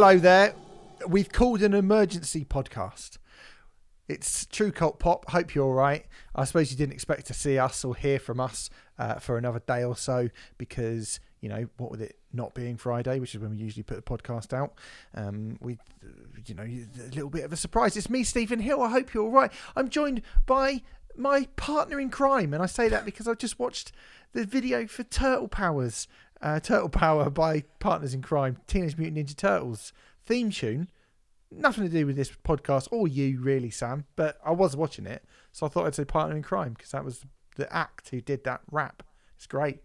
Hello there. We've called an emergency podcast. It's True Cult Pop. Hope you're all right. I suppose you didn't expect to see us or hear from us uh, for another day or so because, you know, what with it not being Friday, which is when we usually put the podcast out, um, we, you know, a little bit of a surprise. It's me, Stephen Hill. I hope you're all right. I'm joined by my partner in crime, and I say that because I've just watched the video for Turtle Powers, uh, Turtle Power by Partners in Kryme, Teenage Mutant Ninja Turtles theme tune. Nothing to do with this podcast or you, really, Sam. But I was watching it, so I thought I'd say Partner in Crime because that was the act who did that rap. It's great.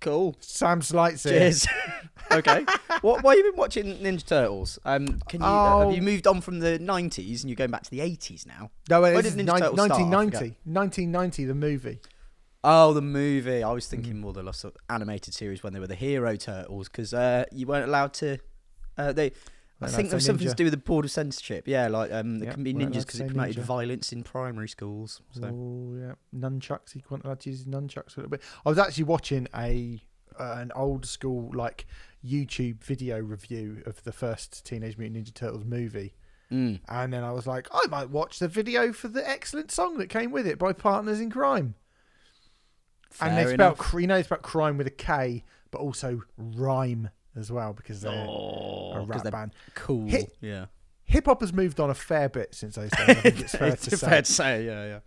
Cool. Sam Slights here. Cheers. okay. what? Why have you been watching Ninja Turtles? Um, can you uh, have Oh. you moved on from the '90s and you're going back to the '80s now? No, it's did Ninja Turtles start? I 1990. 1990, the movie. Oh, the movie. I was thinking more the sort of animated series when they were the Hero Turtles because uh, you weren't allowed to. Uh, they. I think there was something ninja. to do with the board of censorship. Yeah, like um, there Yep, can be ninjas because it promoted ninja. violence in primary schools. So Oh yeah, nunchucks. He wasn't allowed to use nunchucks a little bit. I was actually watching a uh, an old school like YouTube video review of the first Teenage Mutant Ninja Turtles movie, Mm. and then I was like, I might watch the video for the excellent song that came with it by Partners in Kryme. And Fair they spelled, enough. cr- you know, they crime with a K, but also rhyme as well because they're Oh, a rap they're band. cool. Hit- yeah. Hip hop has moved on a fair bit since those days. I think it's fair to say. fair to say. Yeah, yeah.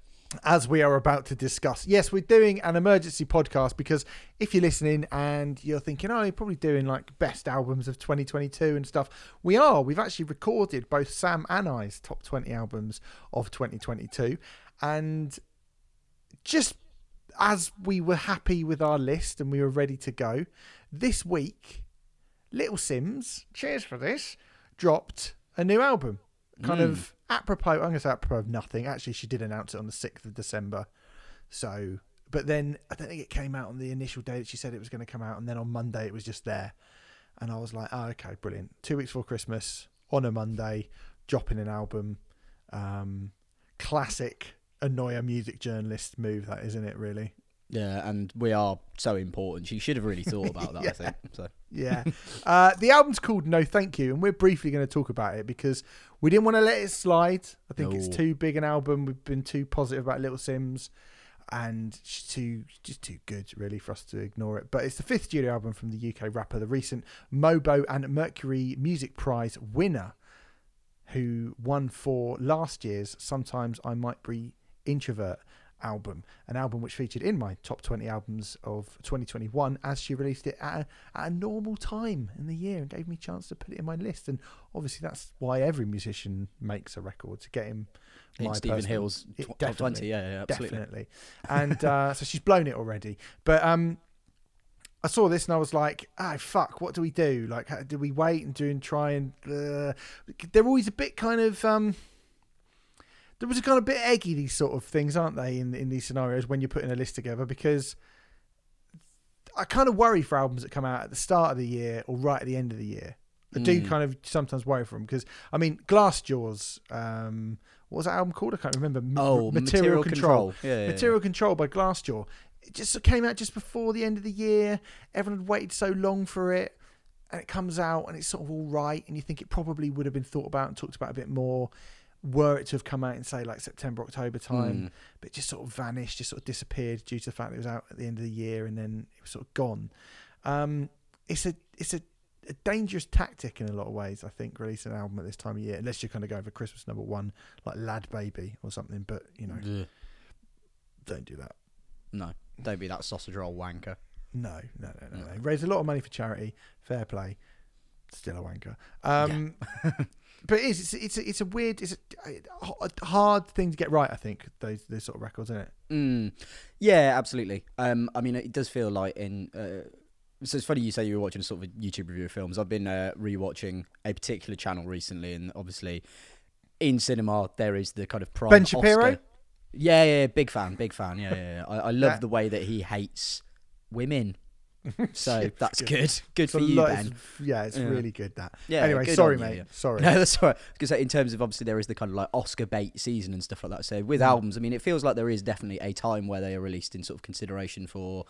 as we are about to discuss. Yes, we're doing an emergency podcast because if you're listening and you're thinking, oh, you're probably doing like best albums of 2022 and stuff, we are. We've actually recorded both Sam and I's top 20 albums of 2022. And just as we were happy with our list and we were ready to go, this week, Little Simz, cheers for this, dropped a new album. Kind Mm. of apropos, I'm going to say apropos of nothing. Actually, she did announce it on the 6th of December. So, but then I don't think it came out on the initial day that she said it was going to come out. And then on Monday, it was just there. And I was like, oh, okay, brilliant. Two weeks before Christmas, on a Monday, dropping an album. Um, classic annoy a music journalist move, that isn't it, really? Yeah, and we are so important. She should have really thought about that. Yeah. I think so. Yeah. uh, the album's called No Thank You, and we're briefly going to talk about it because we didn't want to let it slide. I think it's too big an album. We've been too positive about Little Simz, and she's too just too good really for us to ignore it. But it's the fifth studio album from the UK rapper, the recent Mobo and Mercury Music Prize winner, who won for last year's Sometimes I Might Be Introvert album, an album which featured in my top 20 albums of 2021 as she released it at a, at a normal time in the year and gave me a chance to put it in my list. And obviously, that's why every musician makes a record to get him In my Stephen personal- Hill's it- tw- top twenty. Yeah, yeah, absolutely. Definitely. And uh, so she's blown it already. But um, I saw this and I was like, oh, fuck, what do we do? Like, how, do we wait and do and try and. Uh, they're always a bit kind of. Um, there was a kind of bit eggy, these sort of things, aren't they, in, in these scenarios when you're putting a list together? Because I kind of worry for albums that come out at the start of the year or right at the end of the year. I do Mm. kind of sometimes worry for them because, I mean, Glassjaw's, um, what was that album called? I can't remember. M- Oh, Material, Control. Yeah, yeah, yeah. Material Control by Glassjaw. It just came out just before the end of the year. Everyone had waited so long for it, and it comes out and it's sort of all right. And you think it probably would have been thought about and talked about a bit more were it to have come out in say like September, October time. Mm. But just sort of vanished, just sort of disappeared due to the fact that it was out at the end of the year and then it was sort of gone. Um, it's a it's a, a dangerous tactic in a lot of ways. I think releasing an album at this time of year, unless you're kind of going for Christmas number one, like Lad Baby or something. But you know, don't do that. No, don't be that sausage roll wanker. No, no, no, no. No. Raised a lot of money for charity. Fair play. Still a wanker. Um, but it is. It's, it's, a, it's a weird. It's a, a hard thing to get right. I think those those sort of records, isn't it? Mm. Yeah, absolutely. Um, I mean, it does feel like in. Uh, so it's funny you say you were watching sort of a YouTube review of films. I've been uh, rewatching a particular channel recently, and obviously, in cinema there is the kind of prime Ben Shapiro? Oscar- Yeah, yeah, yeah, big fan, big fan. Yeah, yeah. yeah. I, I love That- the way that he hates women. So that's good. good. For you, lot- Ben. it's- yeah, it's Yeah. really good. That. Yeah. anyway, good sorry, on you, mate. yeah. Sorry. No, that's all right. Because in terms of obviously there is the kind of like Oscar bait season and stuff like that. So with Mm. albums, I mean, it feels like there is definitely a time where they are released in sort of consideration for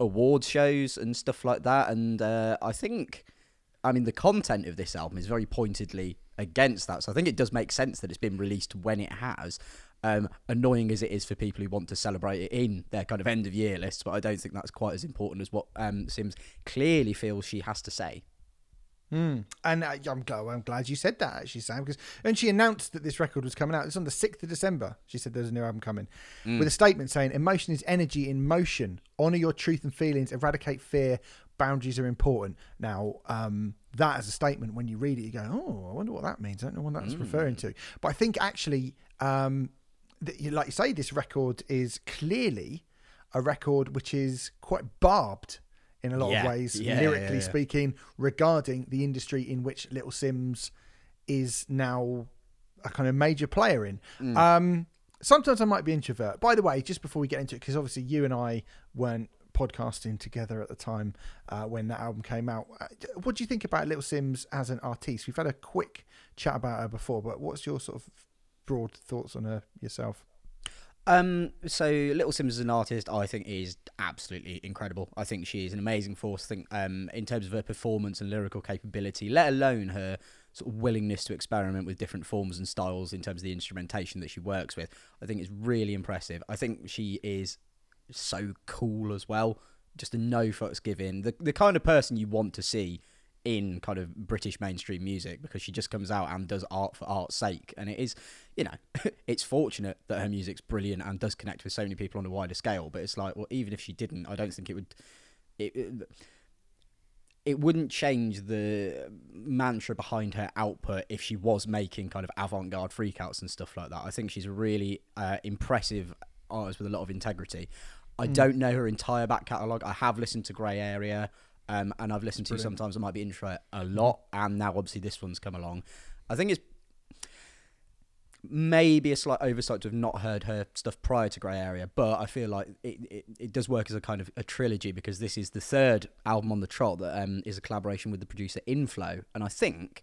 awards shows and stuff like that. And uh, I think I mean, the content of this album is very pointedly against that. So I think it does make sense that it's been released when it has. Um, annoying as it is for people who want to celebrate it in their kind of end of year lists, but I don't think that's quite as important as what um, Simz clearly feels she has to say. Mm. And uh, I'm glad, I'm glad you said that actually, Sam, because and she announced that this record was coming out. It's on the sixth of December. She said there's a new album coming mm. with a statement saying, "Emotion is energy in motion. Honor your truth and feelings. Eradicate fear. Boundaries are important." Now, um, that as a statement, when you read it, you go, "Oh, I wonder what that means." I don't know what that's mm. referring to, but I think actually. Um, like you say, this record is clearly a record which is quite barbed in a lot yeah. of ways, yeah, lyrically yeah, speaking, regarding the industry in which Little Simz is now a kind of major player in. Mm. Um, sometimes I might be introvert. By the way, just before we get into it, because obviously you and I weren't podcasting together at the time uh, when that album came out. Uh, what do you think about Little Simz as an artiste? We've had a quick chat about her before, but what's your sort of broad thoughts on her yourself? Um, so Little Simz as an artist, I think is absolutely incredible. I think she is an amazing force. I think, um, in terms of her performance and lyrical capability, let alone her sort of willingness to experiment with different forms and styles in terms of the instrumentation that she works with, I think is really impressive. I think she is so cool as well. Just a no fucks given. The the kind of person you want to see in kind of British mainstream music because she just comes out and does art for art's sake. And it is, you know, it's fortunate that her music's brilliant and does connect with so many people on a wider scale. But it's like, well, even if she didn't, I don't think it would. It, it, it wouldn't change the mantra behind her output if she was making kind of avant-garde freakouts and stuff like that. I think she's a really uh, impressive artist with a lot of integrity. I mm. don't know her entire back catalogue. I have listened to Grey Area um, and I've listened to sometimes I might be intro a lot, and now obviously this one's come along. I think it's maybe a slight oversight to have not heard her stuff prior to Grey Area, but I feel like it, it, it, does work as a kind of a trilogy because this is the third album on the trot that um, is a collaboration with the producer Inflo, and I think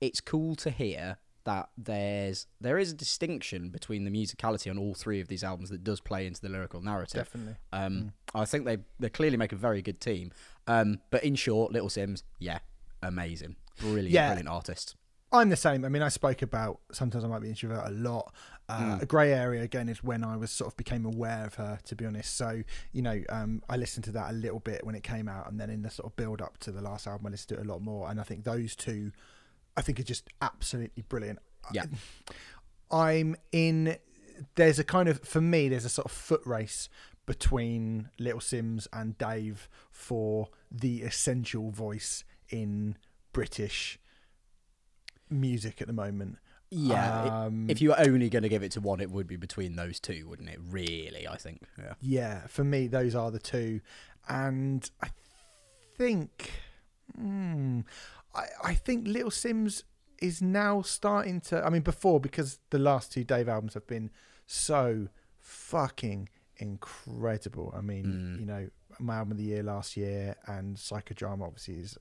it's cool to hear that there's there is a distinction between the musicality on all three of these albums that does play into the lyrical narrative. Definitely. Um, mm. I think they they clearly make a very good team. Um, but in short, Little Simz, yeah, amazing, brilliant, yeah. brilliant artist. I'm the same. I mean, I spoke about sometimes I might be introvert a lot. Uh, mm. A grey area again is when I was sort of became aware of her, to be honest. So you know, um, I listened to that a little bit when it came out, and then in the sort of build up to the last album, I listened to it a lot more. And I think those two I think are just absolutely brilliant. Yeah. I'm in there's a kind of for me there's a sort of foot race between Little Simz and Dave for the essential voice in British music at the moment. Yeah, um, if you were only going to give it to one, it would be between those two, wouldn't it? Really, I think. Yeah. Yeah, for me, those are the two, and I think, hmm, I, I think Little Simz is now starting to. I mean, before because the last two Dave albums have been so fucking incredible. I mean, mm. you know, my album of the year last year and Psychodrama obviously is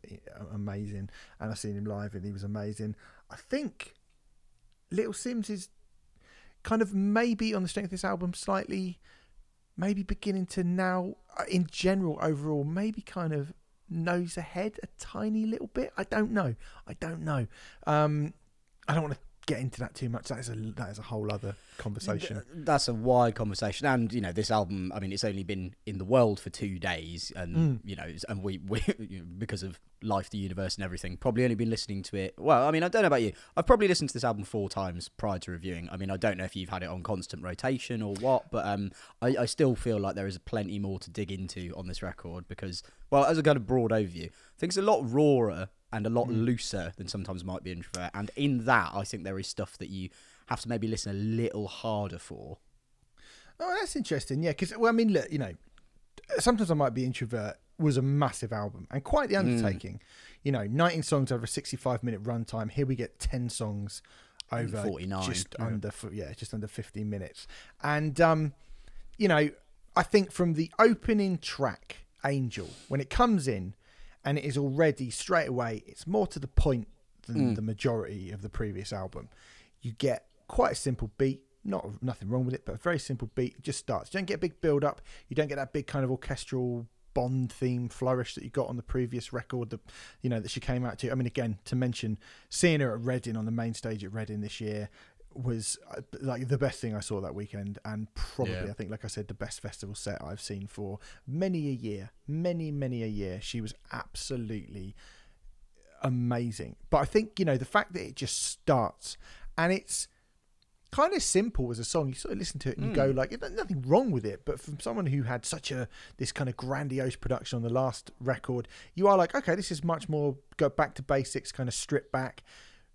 amazing, and I've seen him live and he was amazing. I think Little Simz is kind of maybe on the strength of this album slightly, maybe beginning to now, uh, in general, overall, maybe kind of nose ahead a tiny little bit. I don't know. I don't know. Um, I don't want to get into that too much. That is a that is a whole other conversation. That's a wide conversation, and you know, this album. I mean, it's only been in the world for two days, and mm. you know, and we we because of life, the universe, and everything, probably only been listening to it. Well, I mean, I don't know about you. I've probably listened to this album four times prior to reviewing. I mean, I don't know if you've had it on constant rotation or what, but um, I, I still feel like there is plenty more to dig into on this record because, well, as a kind of broad overview, I think it's a lot rawer and a lot mm. looser than sometimes might be introvert. And in that, I think there is stuff that you have to maybe listen a little harder for. Oh, that's interesting. Yeah, because well, I mean, look, you know, sometimes I might be introvert was a massive album and quite the mm. undertaking. Mm. You know, 19 songs over a 65 minute runtime. Here we get 10 songs over 49 just yeah. under yeah just under 15 minutes and um you know i think from the opening track angel when it comes in and it is already straight away. It's more to the point than mm. the majority of the previous album. You get quite a simple beat, not nothing wrong with it, but a very simple beat. It just starts. You don't get a big build up. You don't get that big kind of orchestral Bond theme flourish that you got on the previous record that you know that she came out to. I mean, again, to mention seeing her at Reading on the main stage at Reading this year was uh, like the best thing I saw that weekend, and probably Yeah. I think, like I said, the best festival set I've seen for many a year, many many a year. She was absolutely amazing. But I think you know the fact that it just starts and it's kind of simple as a song. You sort of listen to it and you go like, nothing wrong with it." But from someone who had such a this kind of grandiose production on the last record, you are like, "Okay, this is much more go back to basics, kind of strip back."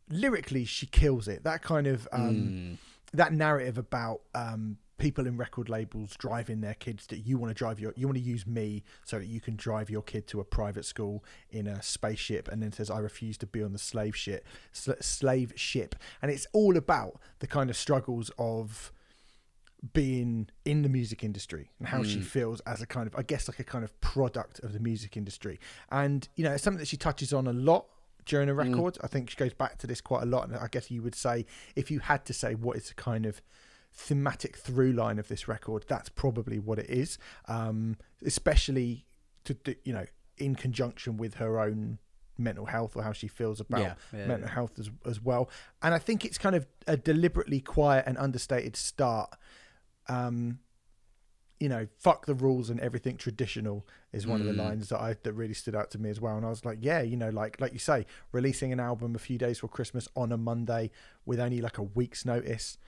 Lyrically, she kills it. That kind of um, that narrative about um, people in record labels driving their kids that you want to drive your you want to use me so that you can drive your kid to a private school in a spaceship and then says I refuse to be on the slave ship sl- slave ship. And it's all about the kind of struggles of being in the music industry and how she feels as a kind of I guess like a kind of product of the music industry. And you know it's something that she touches on a lot during the record. I think she goes back to this quite a lot and I guess you would say if you had to say what is the kind of thematic through line of this record that's probably what it is. Um especially to do you know in conjunction with her own mental health or how she feels about Yeah, yeah, mental yeah. health as, as well. And i think it's kind of a deliberately quiet and understated start. Um you know fuck the rules and everything traditional is one of the Mm. lines that i that really stood out to me as well and i was like yeah you know like like you say releasing an album a few days for christmas on a monday with only like a week's notice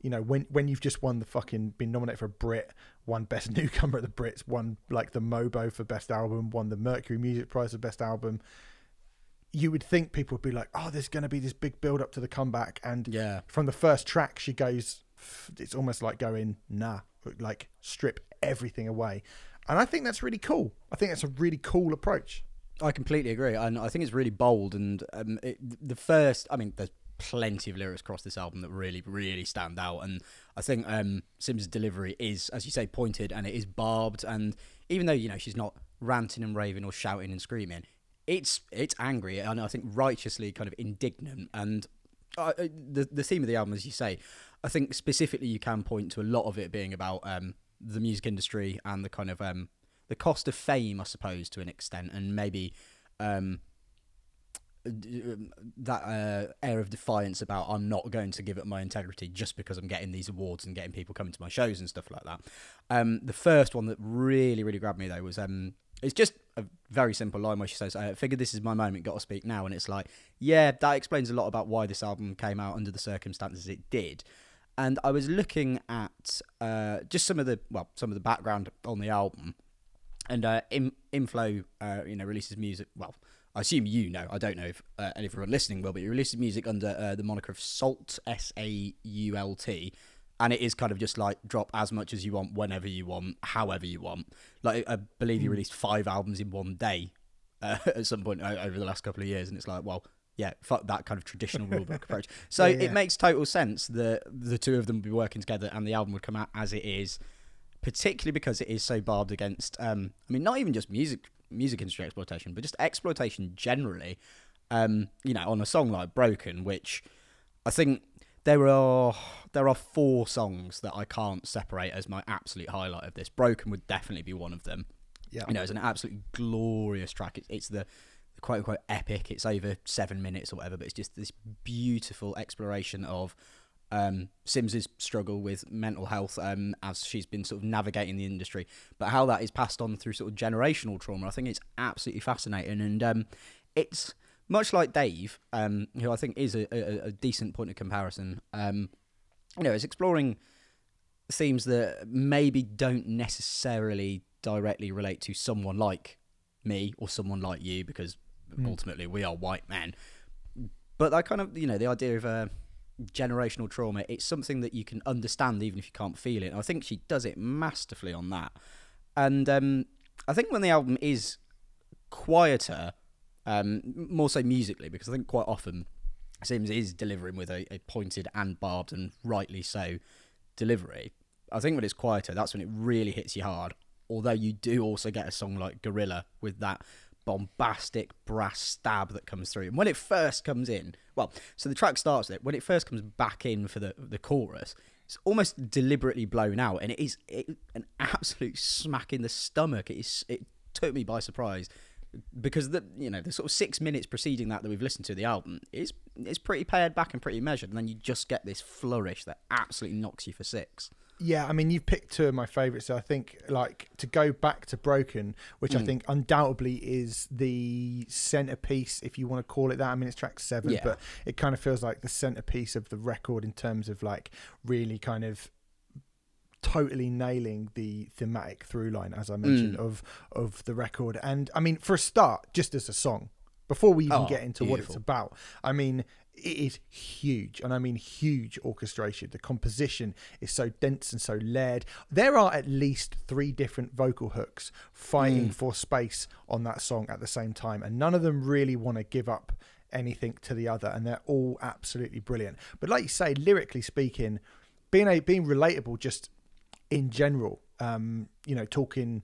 you know when when you've just won the fucking been nominated for a Brit, won best newcomer at the Brits, won like the Mobo for best album, won the Mercury Music Prize for best album. You would think people would be like, "Oh, there's going to be this big build up to the comeback," and Yeah. from the first track, she goes, "It's almost like going, nah, like strip everything away," and I think that's really cool. I think that's a really cool approach. I completely agree, and I think it's really bold. And um, it, the first, I mean, there's plenty of lyrics across this album that really, really stand out. And I think um, Simz' delivery is, as you say, pointed and it is barbed. And even though you know she's not ranting and raving or shouting and screaming, it's it's angry and I think righteously kind of indignant. And the the theme of the album, as you say, I think specifically you can point to a lot of it being about um, the music industry and the kind of um, the cost of fame, I suppose, to an extent, and maybe um, um, that uh, air of defiance about I'm not going to give up my integrity just because I'm getting these awards and getting people coming to my shows and stuff like that. Um, the first one that really, really grabbed me though was um, it's just a very simple line where she says, "I figured this is my moment, got to speak now," and it's like, yeah, that explains a lot about why this album came out under the circumstances it did. And I was looking at uh, just some of the well, some of the background on the album, and uh, In- Inflo, uh, you know, releases music. Well, I assume you know. I don't know if uh, everyone listening will, but he releases music under uh, the moniker of SAULT, S A U L T, and it is kind of just like drop as much as you want, whenever you want, however you want. Like I believe he released five albums in one day uh, at some point over the last couple of years, and it's like, well, yeah, fuck that kind of traditional rulebook approach. So Yeah, yeah. it makes total sense that the two of them would be working together, and the album would come out as it is particularly because it is so barbed against um I mean not even just music music industry exploitation but just exploitation generally um you know on a song like Broken which I think there are there are four songs that I can't separate as my absolute highlight of this. Broken would definitely be one of them. Yeah, you know it's an absolutely glorious track. It's, it's the quote unquote epic. It's over 7 minutes or whatever but it's just this beautiful exploration of um, Simz's struggle with mental health um, as she's been sort of navigating the industry, but how that is passed on through sort of generational trauma. I think it's absolutely fascinating, and um, it's much like Dave, um, who I think is a, a, a decent point of comparison. Um, you know, it's exploring themes that maybe don't necessarily directly relate to someone like me or someone like you, because ultimately we are white men. But that kind of, you know, the idea of uh, generational trauma, it's something that you can understand even if you can't feel it. And I think she does it masterfully on that. And um, I think when the album is quieter, um, more so musically, because I think quite often Simz is delivering with a, a pointed and barbed and rightly so delivery. I think when it's quieter, that's when it really hits you hard. Although you do also get a song like Gorilla with that bombastic brass stab that comes through. And when it first comes in, well, so the track starts with it. When it first comes back in for the the chorus, it's almost deliberately blown out, and it is it, an absolute smack in the stomach. It is it took me by surprise because the you know the sort of six minutes preceding that that we've listened to the album is is pretty pared back and pretty measured, and then you just get this flourish that absolutely knocks you for six. Yeah, I mean, you've picked two of my favourites. So I think, like, to go back to Broken, which I Mm. think undoubtedly is the centerpiece, if you want to call it that. I mean, it's track seven, Yeah. but it kind of feels like the centerpiece of the record in terms of, like, really kind of totally nailing the thematic through line, as I mentioned, Mm. of of the record. And I mean, for a start, just as a song, before we even Oh, get into what it's about, I mean, it is huge, and I mean huge orchestration. The composition is so dense and so layered. There are at least three different vocal hooks fighting Mm. for space on that song at the same time, and none of them really want to give up anything to the other, and they're all absolutely brilliant. But like you say, lyrically speaking, being a being relatable just in general, um, you know, talking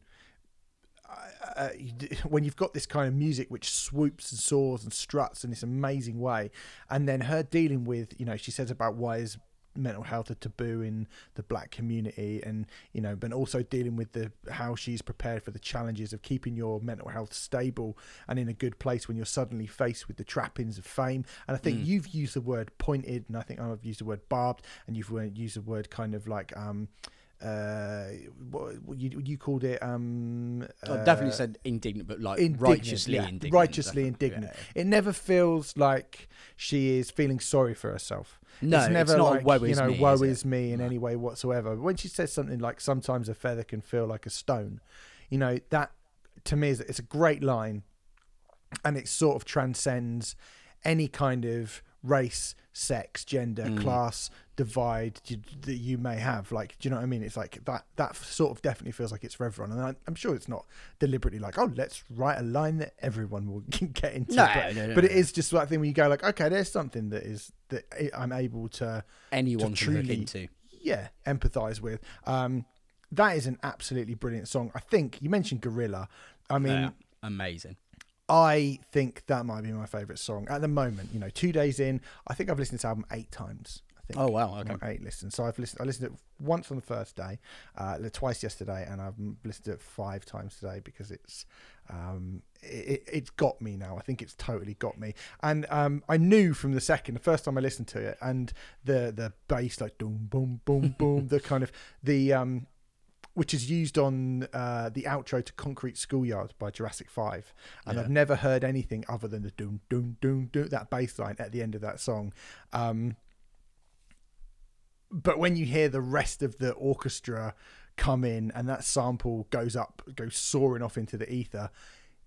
uh, when you've got this kind of music which swoops and soars and struts in this amazing way, and then her dealing with, you know, she says about why is mental health a taboo in the black community, and you know, but also dealing with the how she's prepared for the challenges of keeping your mental health stable and in a good place when you're suddenly faced with the trappings of fame. And I think Mm. you've used the word pointed, and I think I've used the word barbed, and you've uh, used the word kind of like um uh what you you called it um I definitely uh, said indignant, but like indignant, righteously yeah, indignant. righteously indignant. yeah. It never feels like she is feeling sorry for herself. No, it's never not a like woe you is know me, woe is is me in No. any way whatsoever. When she says something like sometimes a feather can feel like a stone, you know that to me is it's a great line, and it sort of transcends any kind of race, sex, gender, Mm. class divide that you may have. Like, do you know what I mean? It's like that. That sort of definitely feels like it's for everyone, and I, I'm sure it's not deliberately like, oh, let's write a line that everyone will get into. No, but, no, no, but it is just that thing where you go like, okay, there's something that is that I'm able to Anyone hook truly- into. yeah empathize with um that is an absolutely brilliant song i think you mentioned gorilla i mean Yeah, amazing. I think that might be my favorite song at the moment you know two days in i think i've listened to this album eight times i think. Oh wow, okay. eight listens. So i've listened i listened to it once on the first day uh twice yesterday and i've listened to it five times today because it's um it, it's got me now. I think it's totally got me. And um i knew from the second the first time i listened to it and the the bass like boom boom boom boom the kind of the um which is used on uh, the outro to Concrete Schoolyard by Jurassic Five, and Yeah. I've never heard anything other than the doom doom doom doom that bass line at the end of that song. Um, but when you hear the rest of the orchestra come in and that sample goes up, goes soaring off into the ether,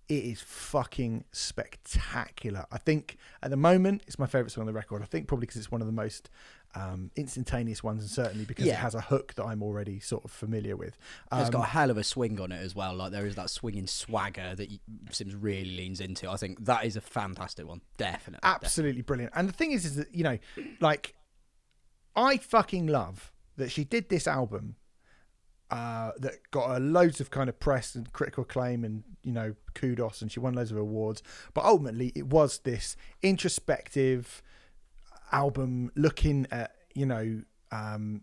it is fucking spectacular. I think at the moment it's my favorite song on the record. I think probably because it's one of the most um, instantaneous ones, and certainly because it has a hook that I'm already sort of familiar with. It's got a hell of a swing on it as well. Like there is that swinging swagger that Simz really leans into. I think that is a fantastic one. Definitely. absolutely brilliant. And the thing is, is that you know, like, I fucking love that she did this album uh, that got her loads of kind of press and critical acclaim and you know kudos, and she won loads of awards. But ultimately, it was this introspective album looking at you know. Um,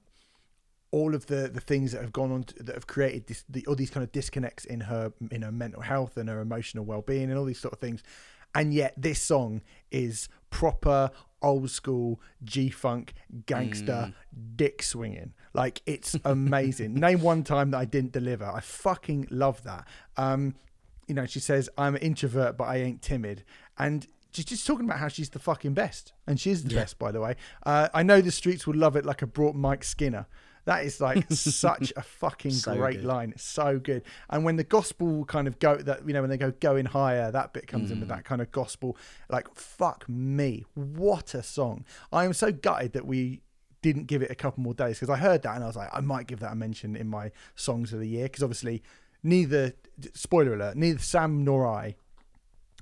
all of the the things that have gone on to, that have created this the, all these kind of disconnects in her in her mental health and her emotional well-being and all these sort of things. And yet this song is proper old school g-funk gangster dick swinging. Like it's amazing. Name one time that i didn't deliver. I fucking love that. Um you know she says i'm an introvert but i ain't timid. And she's just talking about how she's the fucking best and she is the Yeah. best by the way uh, i know the streets will love it like i brought mike skinner that is like such a fucking So great good. line. It's so good. And when the gospel kind of go that you know when they go going higher, that bit comes in with Mm. that kind of gospel. Like fuck me, what a song! I am so gutted that we didn't give it a couple more days because I heard that and I was like, I might give that a mention in my songs of the year because obviously neither spoiler alert, neither Sam nor I.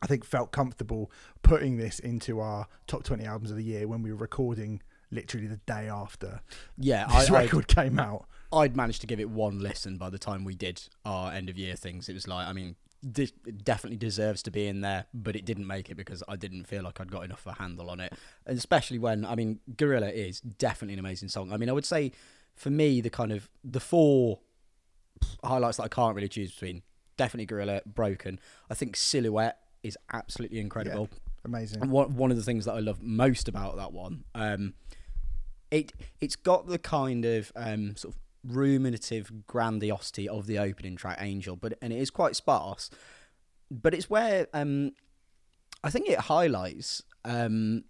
I think felt comfortable putting this into our top 20 albums of the year when we were recording literally the day after Yeah, this I, record came out. I'd managed to give it one listen by the time we did our end of year things. It was like, I mean, this definitely deserves to be in there, but it didn't make it because I didn't feel like I'd got enough of a handle on it. And especially when, I mean, Gorilla is definitely an amazing song. I mean, I would say for me, the kind of the four highlights that I can't really choose between definitely Gorilla, Broken. I think Silhouette is absolutely incredible. Amazing. One one of the things that I love most about that one, um, it it's got the kind of um, sort of ruminative grandiosity of the opening track Angel, but and it is quite sparse. But it's where um, I think it highlights um,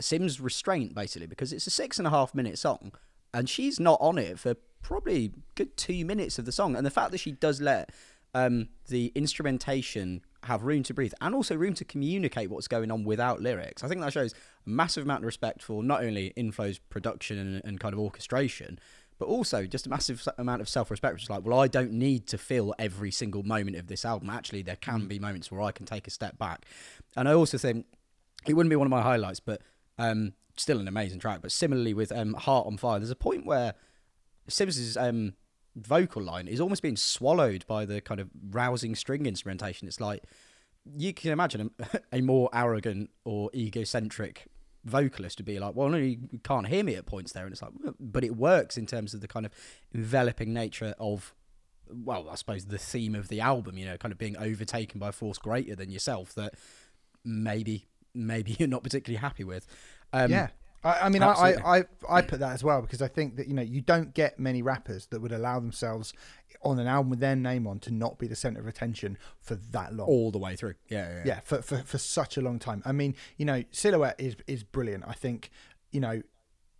Simz' restraint basically because it's a six and a half minute song, and she's not on it for probably good two minutes of the song, and the fact that she does let um, the instrumentation have room to breathe and also room to communicate what's going on without lyrics. I think that shows a massive amount of respect for not only Inflo's production and, and kind of orchestration, but also just a massive amount of self-respect which is like well i don't need to fill every single moment of this album. Actually there can be moments where i can take a step back. And i also think it wouldn't be one of my highlights but um, still an amazing track. But similarly with um, heart on fire there's a point where Simz's um, vocal line is almost being swallowed by the kind of rousing string instrumentation it's like you can imagine a, a more arrogant or egocentric vocalist to be like, well, no, you can't hear me at points there, and it's like, but it works in terms of the kind of enveloping nature of, well, I suppose the theme of the album, you know, kind of being overtaken by a force greater than yourself that maybe maybe you're not particularly happy with. Um, yeah. I, I mean, I, I, I put that as well because I think that you know you don't get many rappers that would allow themselves on an album with their name on to not be the center of attention for that long, all the way through. Yeah, yeah, yeah. for, for for such a long time. I mean, you know, Silhouette is is brilliant. I think you know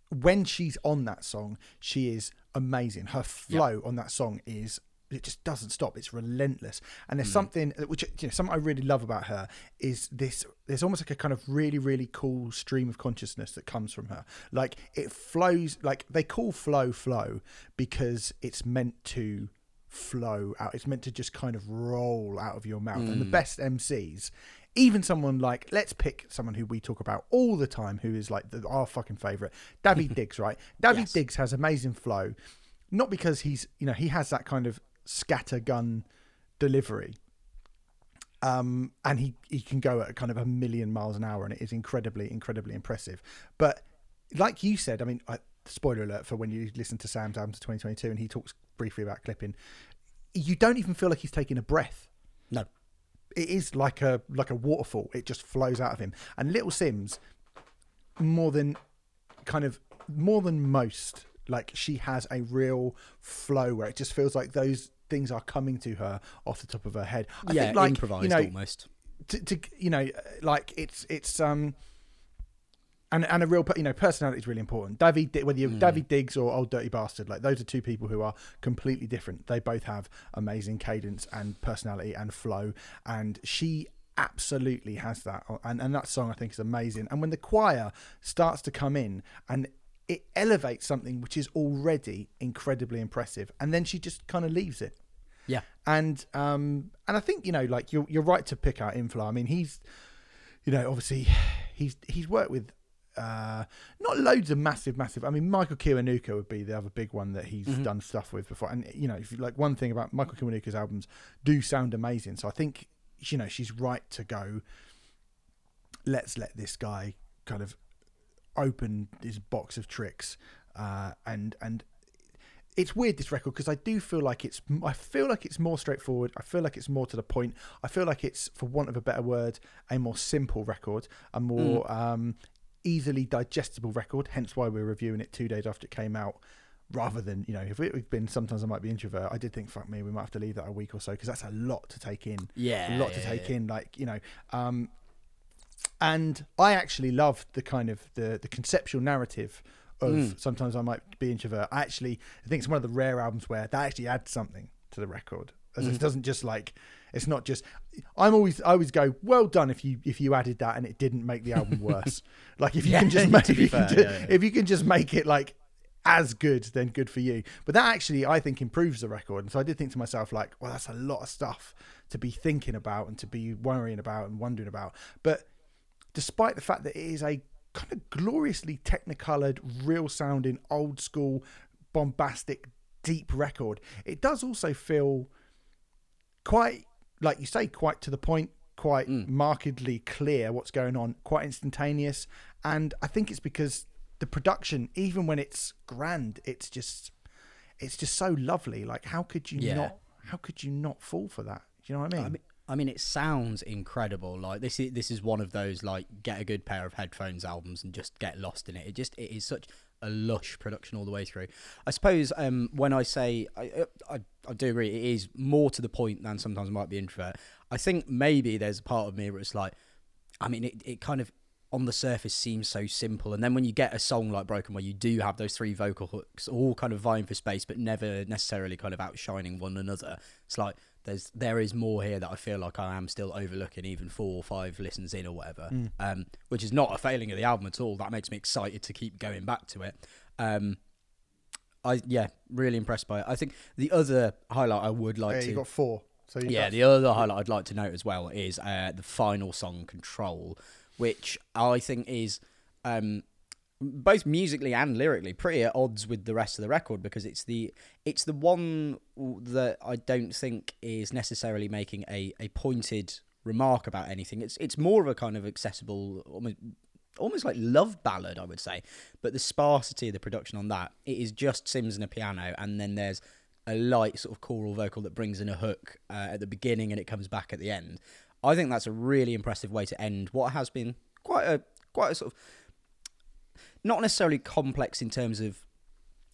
when she's on that song, she is amazing. Her flow yep. on that song is it just doesn't stop. It's relentless. And there's mm. something which you know, something I really love about her is this. There's almost like a kind of really, really cool stream of consciousness that comes from her. Like it flows. Like they call flow flow because it's meant to flow out. It's meant to just kind of roll out of your mouth. Mm. And the mm. best MCs, even someone like let's pick someone who we talk about all the time, who is like the, our fucking favorite, Daveed Diggs. Right, Daveed yes. Diggs has amazing flow. Not because he's, you know, he has that kind of scattergun delivery. Um, and he, he can go at kind of a million miles an hour, and it is incredibly, incredibly impressive. But like you said, I mean, I, spoiler alert for when you listen to Sam's album to 2022, and he talks briefly about clipping. You don't even feel like he's taking a breath. No, it is like a like a waterfall. It just flows out of him. And Little Simz, more than kind of more than most, like she has a real flow where it just feels like those things are coming to her off the top of her head. I yeah, think, like, improvised you know, almost. To, to you know, like it's it's um. And, and a real you know personality is really important. Daveed whether you're mm. Daveed Diggs or Old Dirty Bastard, like those are two people who are completely different. They both have amazing cadence and personality and flow, and she absolutely has that. And and that song I think is amazing. And when the choir starts to come in and it elevates something which is already incredibly impressive, and then she just kind of leaves it. Yeah, and um, and I think you know, like you're you're right to pick out Inflo. I mean, he's, you know, obviously he's he's worked with uh, not loads of massive, massive. I mean, Michael Kiwanuka would be the other big one that he's mm-hmm. done stuff with before. And you know, if you, like one thing about Michael Kiwanuka's albums do sound amazing. So I think you know she's right to go. Let's let this guy kind of open this box of tricks, uh, and and it's weird this record because I do feel like it's I feel like it's more straightforward. I feel like it's more to the point. I feel like it's, for want of a better word, a more simple record, a more mm. um, easily digestible record. Hence why we're reviewing it two days after it came out. Rather than you know, if it had been sometimes I might be introvert. I did think, fuck me, we might have to leave that a week or so because that's a lot to take in. Yeah, a lot yeah, to take yeah. in. Like you know, um, and I actually loved the kind of the the conceptual narrative of mm. sometimes I might be introvert. I actually I think it's one of the rare albums where that actually adds something to the record. As mm. it doesn't just like it's not just I'm always I always go well done if you if you added that and it didn't make the album worse. like if you yeah, can just make if you, fair, can just, yeah, yeah. if you can just make it like as good then good for you. But that actually I think improves the record. And so I did think to myself like well that's a lot of stuff to be thinking about and to be worrying about and wondering about. But despite the fact that it is a kind of gloriously technicolored, real sounding, old school, bombastic, deep record, it does also feel quite, like you say, quite to the point, quite mm. markedly clear what's going on, quite instantaneous. And I think it's because the production, even when it's grand, it's just it's just so lovely. Like how could you yeah. not how could you not fall for that? Do you know what I mean? I mean, I mean, it sounds incredible. Like this is this is one of those like get a good pair of headphones albums and just get lost in it. It just it is such a lush production all the way through. I suppose um, when I say I, uh, I I do agree, it is more to the point than sometimes might be introvert. I think maybe there's a part of me where it's like, I mean, it, it kind of on the surface seems so simple, and then when you get a song like Broken, where you do have those three vocal hooks, all kind of vying for space, but never necessarily kind of outshining one another, it's like there's there is more here that I feel like I am still overlooking, even four or five listens in or whatever. Mm. Um, which is not a failing of the album at all. That makes me excited to keep going back to it. Um, I yeah, really impressed by it. I think the other highlight I would like yeah, to you got four. So yeah, got, the other highlight I'd like to note as well is uh, the final song, "Control," which I think is um, both musically and lyrically pretty at odds with the rest of the record because it's the it's the one that I don't think is necessarily making a, a pointed remark about anything. It's it's more of a kind of accessible, almost almost like love ballad, I would say. But the sparsity of the production on that, it is just Simz and a piano, and then there's a light sort of choral vocal that brings in a hook uh, at the beginning and it comes back at the end. I think that's a really impressive way to end what has been quite a quite a sort of not necessarily complex in terms of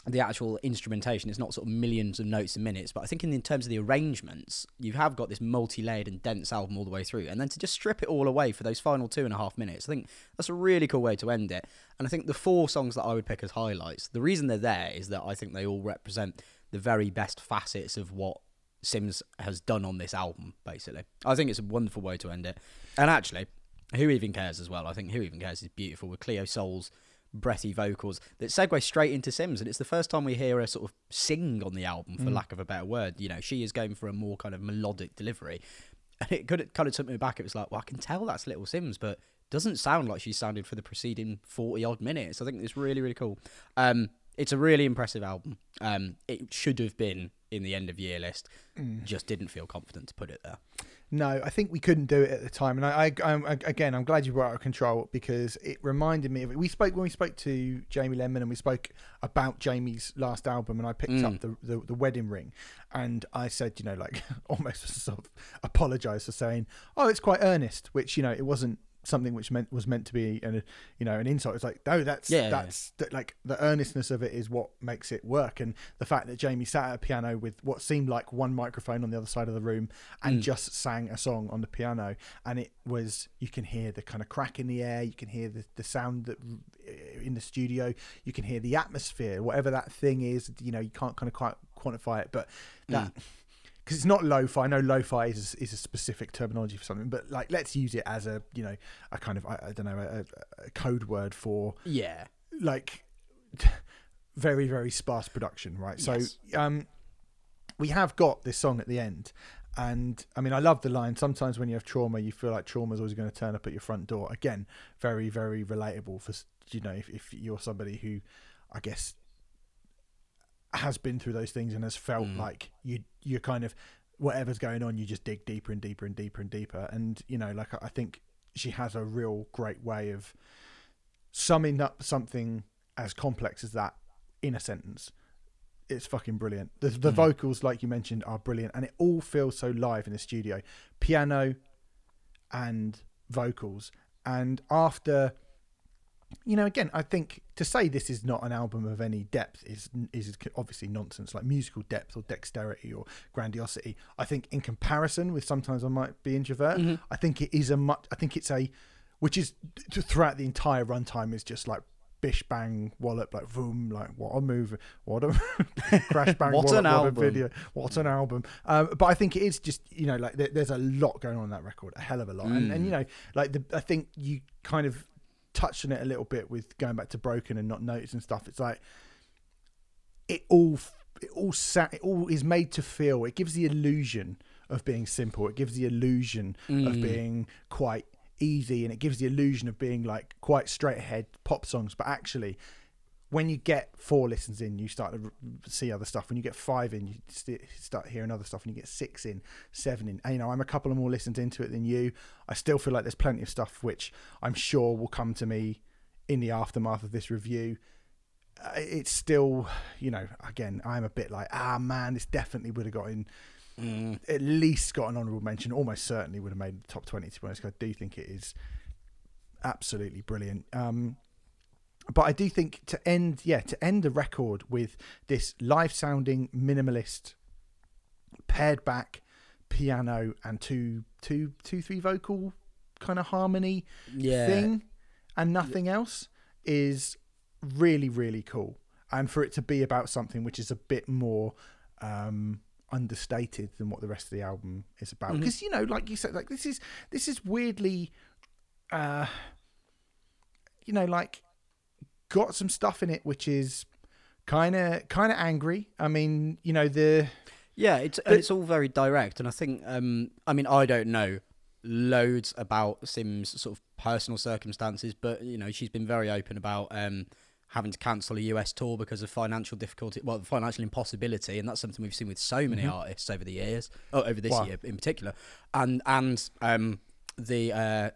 the actual instrumentation. It's not sort of millions of notes and minutes, but I think in, in terms of the arrangements, you have got this multi-layered and dense album all the way through, and then to just strip it all away for those final two and a half minutes, I think that's a really cool way to end it. And I think the four songs that I would pick as highlights, the reason they're there is that I think they all represent the very best facets of what Simz has done on this album. Basically, I think it's a wonderful way to end it. And actually, who even cares as well? I think who even cares is beautiful with Cleo Sol's breathy vocals that segue straight into Simz, and it's the first time we hear her sort of sing on the album, for Mm. lack of a better word. You know, she is going for a more kind of melodic delivery, and it could kind of took me back. It was like, well, I can tell that's Little Simz, but doesn't sound like she sounded for the preceding forty odd minutes. I think it's really really cool. Um, it's a really impressive album. Um, it should have been in the end of year list. Mm. Just didn't feel confident to put it there. No, I think we couldn't do it at the time, and I, I, I'm, again, I'm glad you brought out of control because it reminded me of it. We spoke when we spoke to Jamie Lemon, and we spoke about Jamie's last album, and I picked Mm. up the, the the wedding ring, and I said, you know, like almost sort of apologise for saying, oh, it's quite earnest, which you know, it wasn't something which meant was meant to be an uh, you know an insult it's like no that's Yeah, yeah. that's that, like the earnestness of it is what makes it work and the fact that jamie sat at a piano with what seemed like one microphone on the other side of the room and Mm. just sang a song on the piano and it was you can hear the kind of crack in the air you can hear the, the sound that uh, in the studio you can hear the atmosphere whatever that thing is you know you can't kind of quite quantify it but that mm. Because it's not lo-fi. I know lo-fi is is a specific terminology for something, but like let's use it as a you know a kind of I, I don't know a, a code word for Yeah. like very very sparse production, right? Yes. So um, we have got this song at the end, and I mean I love the line. Sometimes when you have trauma, you feel like trauma is always going to turn up at your front door. Again, very very relatable for you know if, if you're somebody who I guess has been through those things and has felt Mm. like you you're kind of whatever's going on you just dig deeper and deeper and deeper and deeper. And you know like I think she has a real great way of summing up something as complex as that in a sentence. It's fucking brilliant. The, the Mm. vocals like you mentioned are brilliant and it all feels so live in the studio. Piano and vocals. And after you know again i think to say this is not an album of any depth is is obviously nonsense like musical depth or dexterity or grandiosity i think in comparison with sometimes i might be introvert Mhm. i think it is a much i think it's a which is throughout the entire runtime is just like bish bang wallop like boom like what a move what a crash bang What wallop, an what album. video what an album um, but i think it is just you know like there, there's a lot going on in that record a hell of a lot and, and Mm. you know like the i think you kind of touched on it a little bit with going back to broken and not noticed and stuff. It's like it all it all sat it all is made to feel. It gives the illusion of being simple. It gives the illusion of Mm. being quite easy and it gives the illusion of being like quite straight ahead pop songs. But actually when you get four listens in you start to see other stuff when you get five in you st- start hearing other stuff when you get six in seven in and, you know i'm a couple of more listens into it than you i still feel like there's plenty of stuff which i'm sure will come to me in the aftermath of this review uh, it's still you know again i'm a bit like ah man this definitely would have got in Mm. at least got an honourable mention. Almost certainly would have made the top twenty. To be honest, I do think it is absolutely brilliant. Um, but I do think to end, yeah, to end the record with this live sounding minimalist, pared back piano and two, two, two, three vocal kind of harmony Yeah. thing, and nothing else is really, really cool. And for it to be about something which is a bit more um, understated than what the rest of the album is about, because you know, like you said, like this is this is weirdly, uh, you know, like got some stuff in it which is kind of kind of angry. I mean, you know, the Yeah, it's and it's all very direct, and I think, um, I mean, I don't know loads about Simz' sort of personal circumstances, but you know, she's been very open about um, having to cancel a US tour because of financial difficulty, well, financial impossibility, and that's something we've seen with so many Mhm. artists over the years, oh, over this Wow. year in particular, and and um, the uh,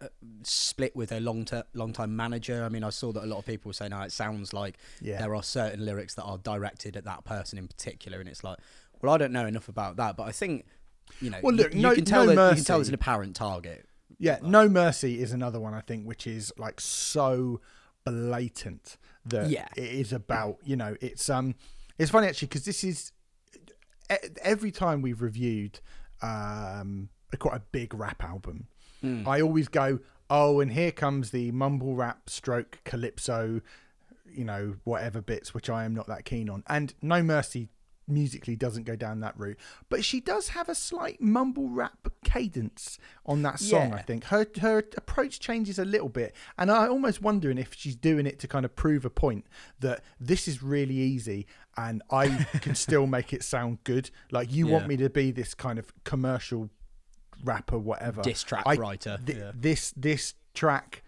split with a long ter- long time manager. I mean, I saw that a lot of people were saying, "Oh, it sounds like." yeah, there are certain lyrics that are directed at that person in particular, and it's like, well, I don't know enough about that, but I think, you know, Well, look, you, no- can tell no that you can tell there's an apparent target. Yeah, No Mercy is another one I think which is like so blatant that Yeah. it is about, you know, it's um it's funny actually because this is every time we've reviewed um quite a big rap album, Mm. I always go, "Oh, and here comes the mumble rap stroke calypso, you know, whatever bits which I am not that keen on." And No Mercy musically doesn't go down that route, but she does have a slight mumble rap cadence on that song. I think her her approach changes a little bit, and I almost wondering if she's doing it to kind of prove a point that this is really easy and I can still make it sound good. Like you want me to be this kind of commercial rapper, whatever. Diss track I- writer. Th- yeah. This this track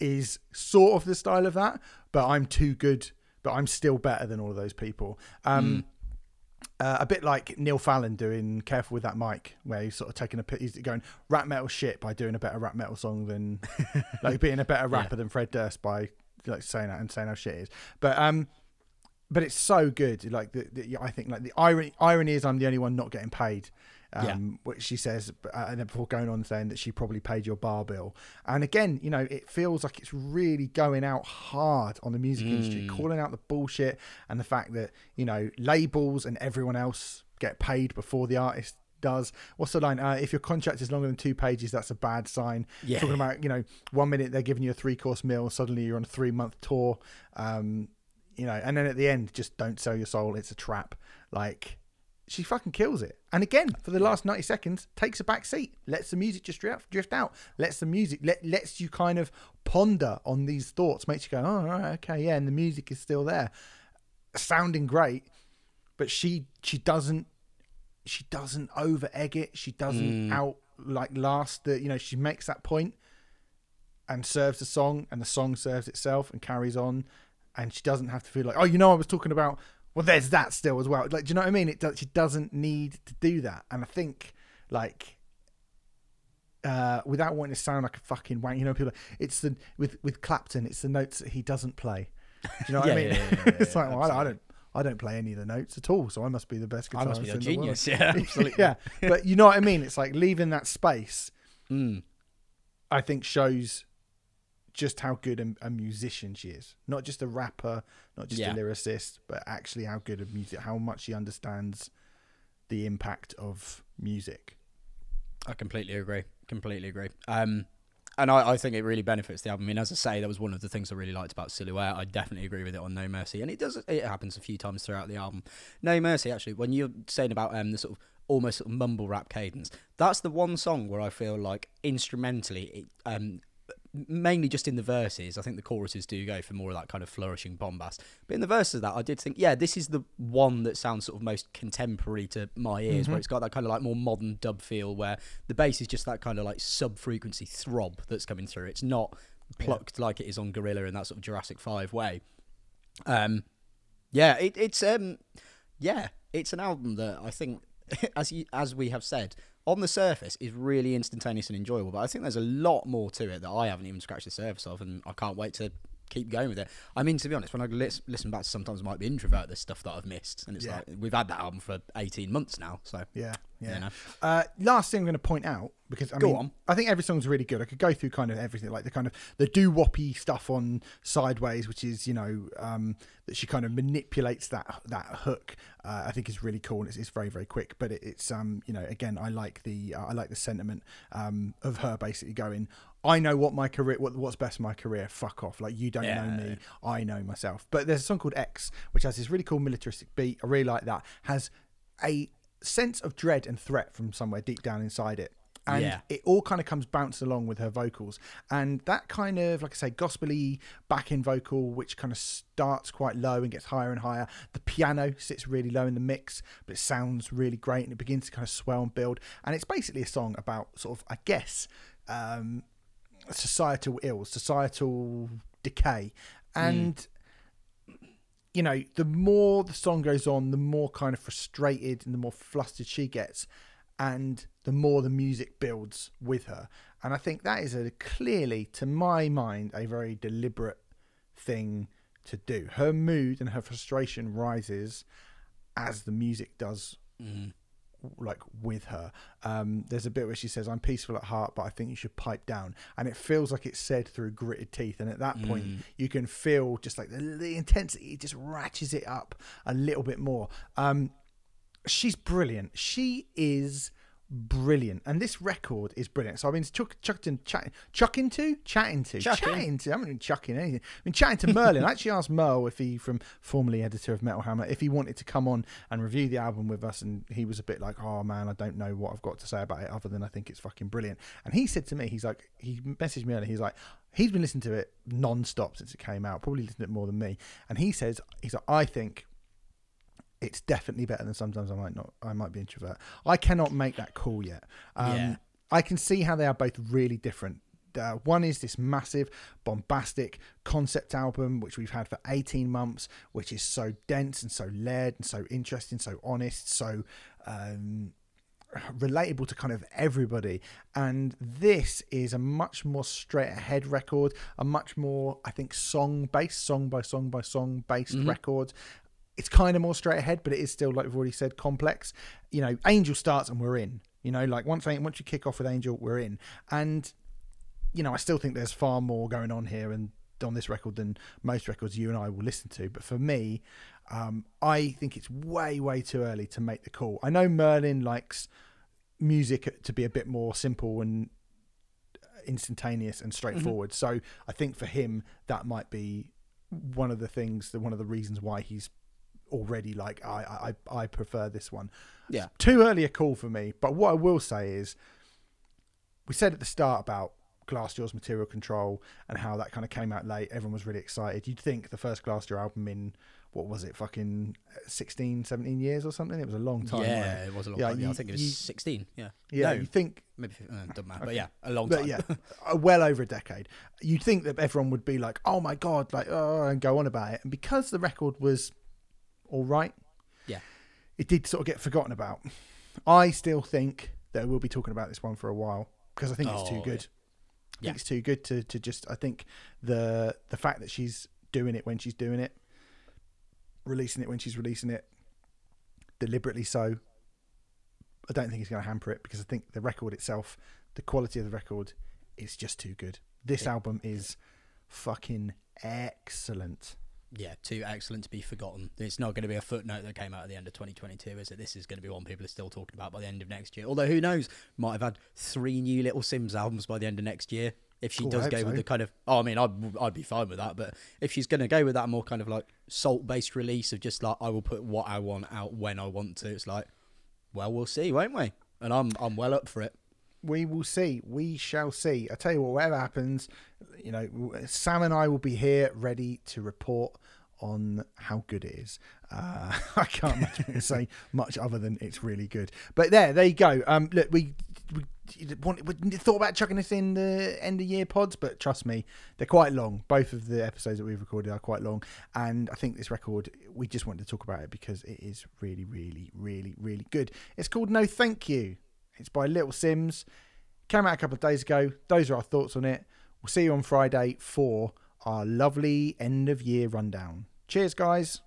is sort of the style of that, but I'm too good. But I'm still better than all of those people. Um, uh, a bit like Neil Fallon doing "Careful with That Mic," where he's sort of taking a he's going rap metal shit by doing a better rap metal song than like being a better Yeah. rapper than Fred Durst by like saying that and saying how shit it is. But um, but it's so good. Like the, the I think like the irony irony is I'm the only one not getting paid. Um, Yeah. which she says, uh, and then before going on saying that she probably paid your bar bill. And again, you know, it feels like it's really going out hard on the music industry, Mm. calling out the bullshit and the fact that you know labels and everyone else get paid before the artist does. What's the line? Uh, if your contract is longer than two pages, that's a bad sign. Yeah. Talking about you know, one minute they're giving you a three course meal, suddenly you're on a three month tour. Um, you know, and then at the end, just don't sell your soul. It's a trap. Like she fucking kills it. And again, for the last 90 seconds, takes a back seat, lets the music just drift, drift out, lets the music, let, lets you kind of ponder on these thoughts, makes you go, oh, all right, okay, yeah, and the music is still there. Sounding great, but she she doesn't she doesn't over egg it. She doesn't Mm. out like last the you know, she makes that point and serves the song and the song serves itself and carries on and she doesn't have to feel like, oh, you know, I was talking about well, there's that still as well. Like, do you know what I mean? It does, she doesn't need to do that, and I think like uh, without wanting to sound like a fucking wank, you know, people. It's the with with Clapton, it's the notes that he doesn't play. Do you know what I mean? yeah, yeah, yeah, it's yeah, like, well, I, don't, I don't, I don't play any of the notes at all, so I must be the best guitarist I must be a in the world. genius. Yeah, absolutely. yeah, but you know what I mean? It's like leaving that space. Mm. I think shows just how good a, a musician she is. Not just a rapper, not just Yeah. a lyricist, but actually how good a music, how much she understands the impact of music. I completely agree. Completely agree. Um, and I, I think it really benefits the album. I mean, as I say, that was one of the things I really liked about Silhouette. I definitely agree with it on No Mercy, and it does. It happens a few times throughout the album. No Mercy, actually, when you're saying about um the sort of almost sort of mumble rap cadence, that's the one song where I feel like instrumentally, it, um, mainly just in the verses. I think the choruses do go for more of that kind of flourishing bombast. But in the verses of that, I did think, yeah, this is the one that sounds sort of most contemporary to my ears, where Mhm. it's got that kind of like more modern dub feel, where the bass is just that kind of like sub frequency throb that's coming through. It's not plucked like it is on Gorilla in that sort of Jurassic Five way. Um, yeah, it, it's um, yeah, it's an album that I think, as you, as we have said, on the surface is really instantaneous and enjoyable. But I think there's a lot more to it that I haven't even scratched the surface of, and I can't wait to keep going with it. I mean, to be honest, when I lis- listen back, sometimes I might be introvert. There's stuff that I've missed, and it's Yeah. like we've had that album for 18 months now. So Yeah, yeah. You know. Uh, last thing I'm going to point out because I Go mean, on. I think every song's really good. I could go through kind of everything, like the kind of the doo woppy stuff on Sideways, which is you know um, that she kind of manipulates that that hook. Uh, I think is really cool and it's, it's very very quick. But it, it's um you know again I like the uh, I like the sentiment um of her basically going. I know what my career, what, what's best for my career. Fuck off! Like you don't know me, I know myself. But there's a song called X, which has this really cool militaristic beat. I really like that. Has a sense of dread and threat from somewhere deep down inside it. And Yeah. it all kind of comes bounced along with her vocals. And that kind of, like I say, gospely back in vocal, which kind of starts quite low and gets higher and higher. The piano sits really low in the mix, but it sounds really great and it begins to kind of swell and build. And it's basically a song about sort of, I guess, um, societal ills, societal decay. And you know, the more the song goes on, the more kind of frustrated and the more flustered she gets, and the more the music builds with her. And I think that is a clearly, to my mind, a very deliberate thing to do. Her mood and her frustration rises as the music does mm-hmm. Like with her. Um, there's a bit where she says, "I'm peaceful at heart, but I think you should pipe down," and it feels like it's said through gritted teeth. And at that point, you can feel just like the, the intensity. It just ratchets it up a little bit more. Um, she's brilliant. She is brilliant, and this record is brilliant. So I've been chuck, chucked and chatting, chucking to, chatting to, Chucking. chatting to. I haven't been chucking anything. I've been chatting to Merlin. I actually asked Merle if he, from formerly editor of Metal Hammer, if he wanted to come on and review the album with us, and he was a bit like, "Oh man, I don't know what I've got to say about it other than I think it's fucking brilliant." And he said to me, he's like, he messaged me earlier. He's like, he's been listening to it non-stop since it came out, probably listened to it more than me. And he says, he's like, I think it's definitely better than sometimes I might not I might be introvert. I cannot make that call yet. Um, Yeah. I can see how they are both really different. Uh, one is this massive, bombastic concept album, which we've had for 18 months, which is so dense and so layered and so interesting, so honest, so um, relatable to kind of everybody. And this is a much more straight ahead record, a much more, I think, song based, song by song by song based record. It's kind of more straight ahead, but it is still, like we've already said, complex. You know, Angel starts and we're in. You know, like once once you kick off with Angel, we're in. And you know, I still think there's far more going on here and on this record than most records you and I will listen to. But for me, um, I think it's way, way too early to make the call. I know Merlin likes music to be a bit more simple and instantaneous and straightforward. So I think for him, that might be one of the things, that one of the reasons why he's already like, I, I, I prefer this one. Yeah. Too early a call for me. But what I will say is, we said at the start about Glassjaw's material control and how that kind of came out late. Everyone was really excited. You'd think the first Glassjaw album in what was it, fucking 16, 17 years or something? It was a long time. yeah, it? it was a long Yeah, time. Yeah, you- I think it was you- 16. Yeah. Yeah, No, you think, maybe uh, doesn't matter. But yeah, a long but time. yeah, uh, well over a decade. You'd think that everyone would be like, "Oh my god," like, oh, and go on about it. And because the record was all right, Yeah. it did sort of get forgotten about. I still think that we'll be talking about this one for a while because I think it's too Oh, good. I Yeah. think it's too good to, to just. I think the the fact that she's doing it when she's doing it, releasing it when she's releasing it, deliberately so. I don't think it's going to hamper it because I think the record itself, the quality of the record, is just too good. This album is fucking excellent. Yeah, too excellent to be forgotten. It's not going to be a footnote that came out at the end of 2022, is it? This is going to be one people are still talking about by the end of next year. Although who knows, might have had three new Little Simz albums by the end of next year. If she Cool, does go with the kind of, oh, I mean, I'd I'd be fine with that. But if she's going to go with that more kind of like SAULT based release of just like I will put what I want out when I want to, it's like, well, we'll see, won't we? And I'm I'm well up for it. We will see. We shall see. I tell you what, whatever happens, you know, Sam and I will be here ready to report on how good it is. Uh, I can't say much other than it's really good. But there, there you go. Um, look, we. we we thought about chucking this in the end of year pods, but trust me, they're quite long. Both of the episodes that we've recorded are quite long, and I think this record we just wanted to talk about it because it is really, really, really, really good. It's called No Thank You. It's by Little Simz. Came out a couple of days ago. Those are our thoughts on it. We'll see you on Friday for our lovely end of year rundown. Cheers, guys.